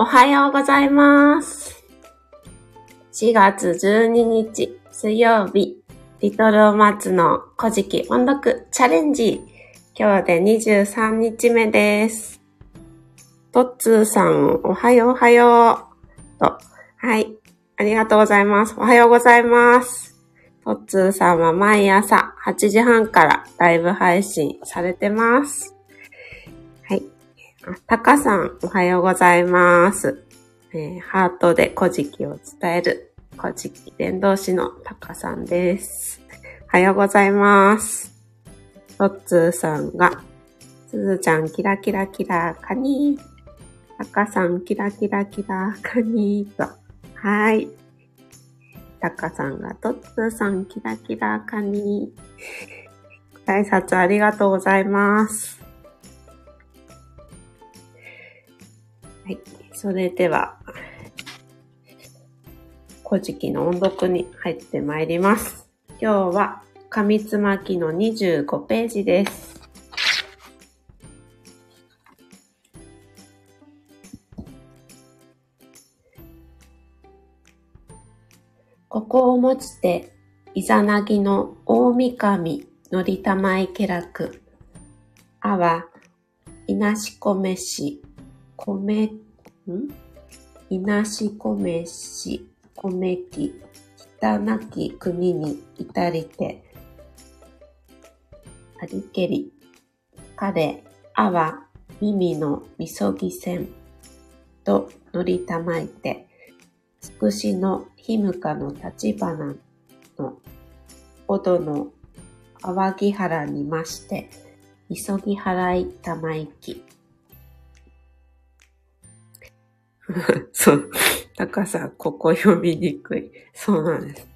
おはようございます。4月12日水曜日、リトルお松の古事記音読チャレンジ。今日で23日目です。トッツーさん、おはようおはよう。と、はい。ありがとうございます。おはようございます。トッツーさんは毎朝8時半からライブ配信されてます。はい。タカさん、おはようございます。えーハートで古事記を伝える古事記伝道師のタカさんです。おはようございます。トッツーさんが、すずちゃんキラキラキラカニー。タカさんキラキラキラカニーと。はい。タカさんが、トッツーさんキラキラカニー。挨拶ありがとうございます。それでは、古事記の音読に入ってまいります。今日は、紙つまきの25ページです。ここをもちて、イザナギの大神のりたまいけらく。あは、いなしこめし、こめ、ん？いなしこめし、こめき、北なき国に至りて、ありけり、彼、あは、耳のみそぎせん、とのりたまいて、つくしのひむかの立花の、ほどの淡木原にまして、急ぎ払いたまいき。そう。高さ、ここ読みにくい。そうなんです。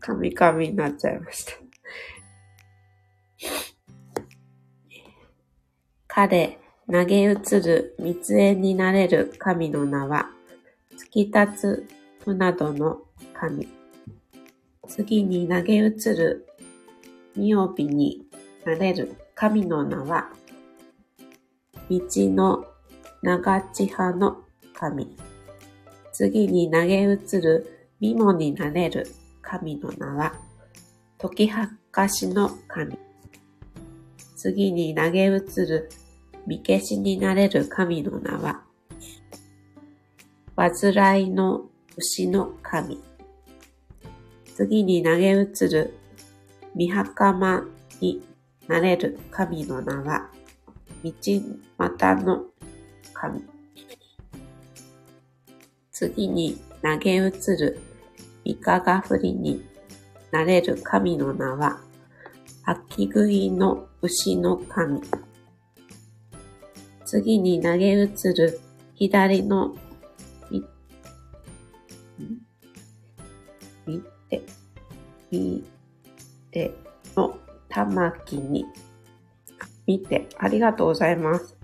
カミカミになっちゃいました。彼、投げ移る蜜縁になれる神の名は、突き立つ船戸の神。次に投げ移るみおびになれる神の名は、道の長地派の神。次に投げ移るみもになれる神の名は、時はかしの神。次に投げ移るみけしになれる神の名は、煩いの牛の神。次に投げ移るみはかまになれる神の名は、道股の神。次に投げ移るイカがふりになれる神の名は、秋食いの牛の神。次に投げ移る左のみ、んみて、みての玉木に、見て、ありがとうございます。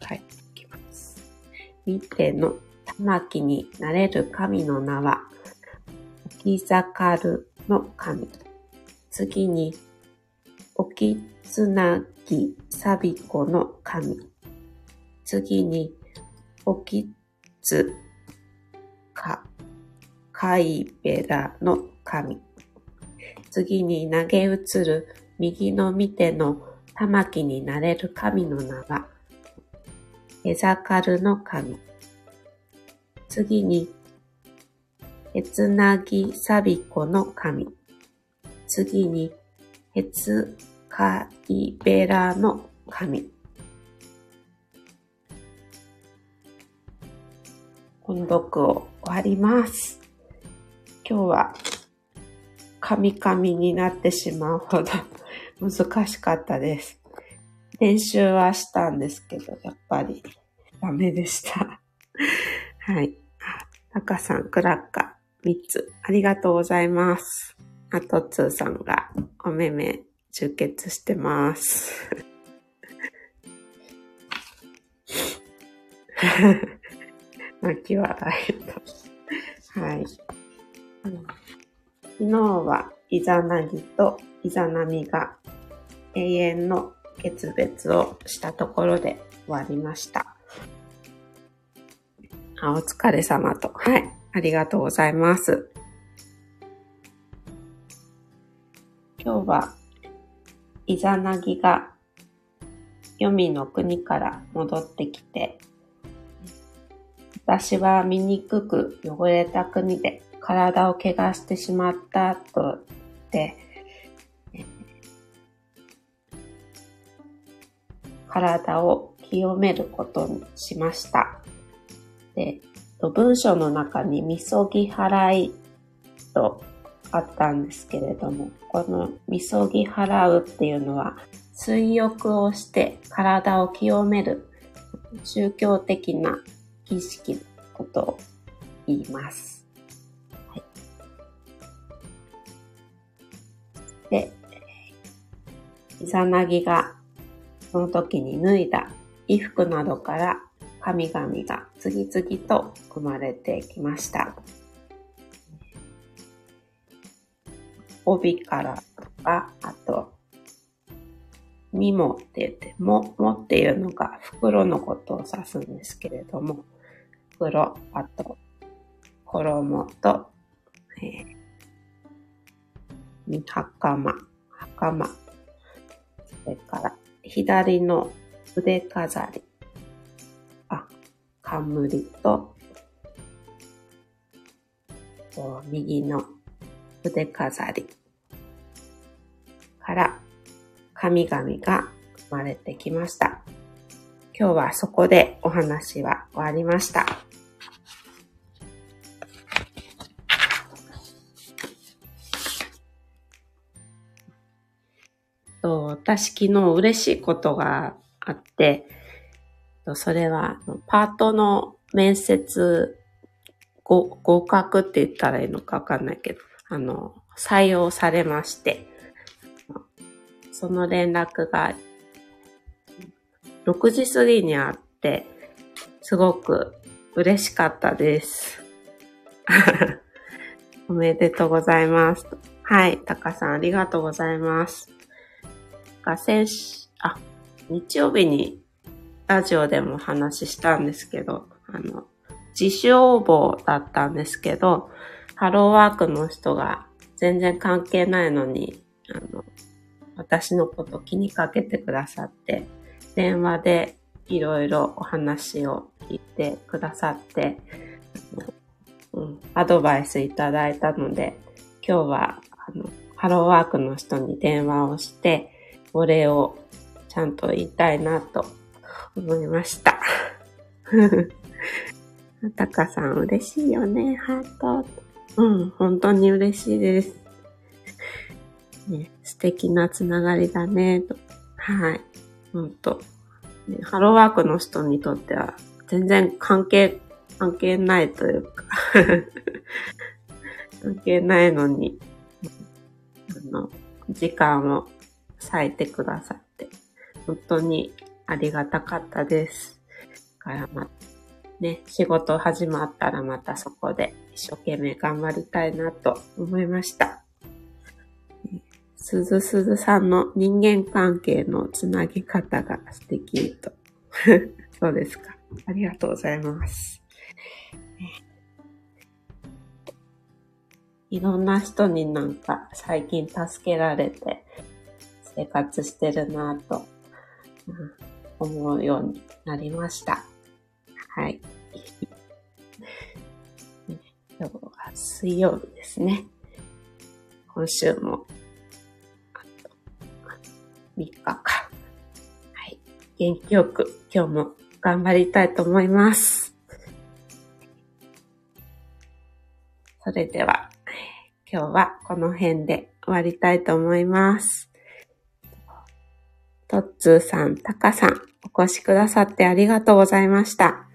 はい、いきます。見ての玉木になれる神の名は、沖盛るの神。次に、沖つなぎさびこの神。次に、沖つか、かいべらの神。次に投げ移る右の見ての玉木になれる神の名は、エザカルの神。次に、へつなぎさびこの神。次に、へつかいべらの神。音読を終わります。今日は、カミカミになってしまうほど 難しかったです。練習はしたんですけど、やっぱりダメでした。はい。タカさん、クラッカー3つ、ありがとうございます。あと、ツーさんがお目目充血してます。泣き笑いと。はい。昨日はイザナギとイザナミが永遠の決別をしたところで終わりました。あ、お疲れ様と。はい。ありがとうございます。今日は、イザナギが、黄泉の国から戻ってきて、私は醜く汚れた国で体を怪我してしまったと言って、体を清めることにしました。で、文章の中にみそぎ払いとあったんですけれども、このみそぎ払うっていうのは、水浴をして体を清める宗教的な儀式のことを言います。はい、で、イザナギがその時に脱いだ衣服などから神々が次々と生まれてきました。帯からとか、あと、みもって言って、も、もっていうのが袋のことを指すんですけれども、袋、あと、衣と、えー、袴、袴、それから左の腕飾り、冠と、と右の腕飾りから神々が生まれてきました。今日はそこでお話は終わりました。と私昨日嬉しいことがあって、それはパートの面接ご合格って言ったらいいのかわかんないけど、あの、採用されまして、その連絡が6時過ぎにあって、すごく嬉しかったです。おめでとうございます。はい、タカさんありがとうございます。が先週、あ、日曜日にラジオでも話したんですけど、あの、自主応募だったんですけど、ハローワークの人が全然関係ないのに、あの、私のこと気にかけてくださって、電話でいろいろお話を聞いてくださって、うん、アドバイスいただいたので、今日は、あの、ハローワークの人に電話をして、お礼をちゃんと言いたいなと思いました。たかさん嬉しいよね、ハート。うん、本当に嬉しいです。ね、素敵なつながりだね、と。はい。本当、ね、ハローワークの人にとっては全然関係、関係ないというか 関係ないのに、あの、時間を咲いてくださって、本当にありがたかったです。からま、ね、仕事始まったらまたそこで一生懸命頑張りたいなと思いました。すずすずさんの人間関係のつなぎ方が素敵と。そうですか。ありがとうございます。いろんな人になんか最近助けられて、生活してるなぁと、思うようになりました。はい。今日は水曜日ですね。今週も、あと、3日か。はい。元気よく今日も頑張りたいと思います。それでは、今日はこの辺で終わりたいと思います。トッツーさん、タカさん、お越しくださってありがとうございました。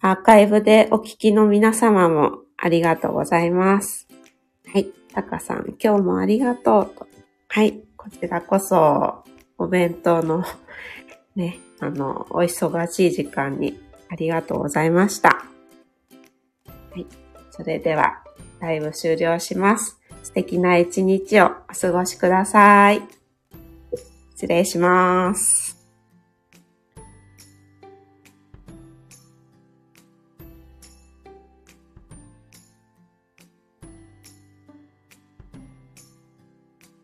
アーカイブでお聞きの皆様もありがとうございます。はい、タカさん、今日もありがとうと。はい、こちらこそ、お弁当の ね、あの、お忙しい時間にありがとうございました。はい、それでは、ライブ終了します。素敵な一日をお過ごしください。失礼します。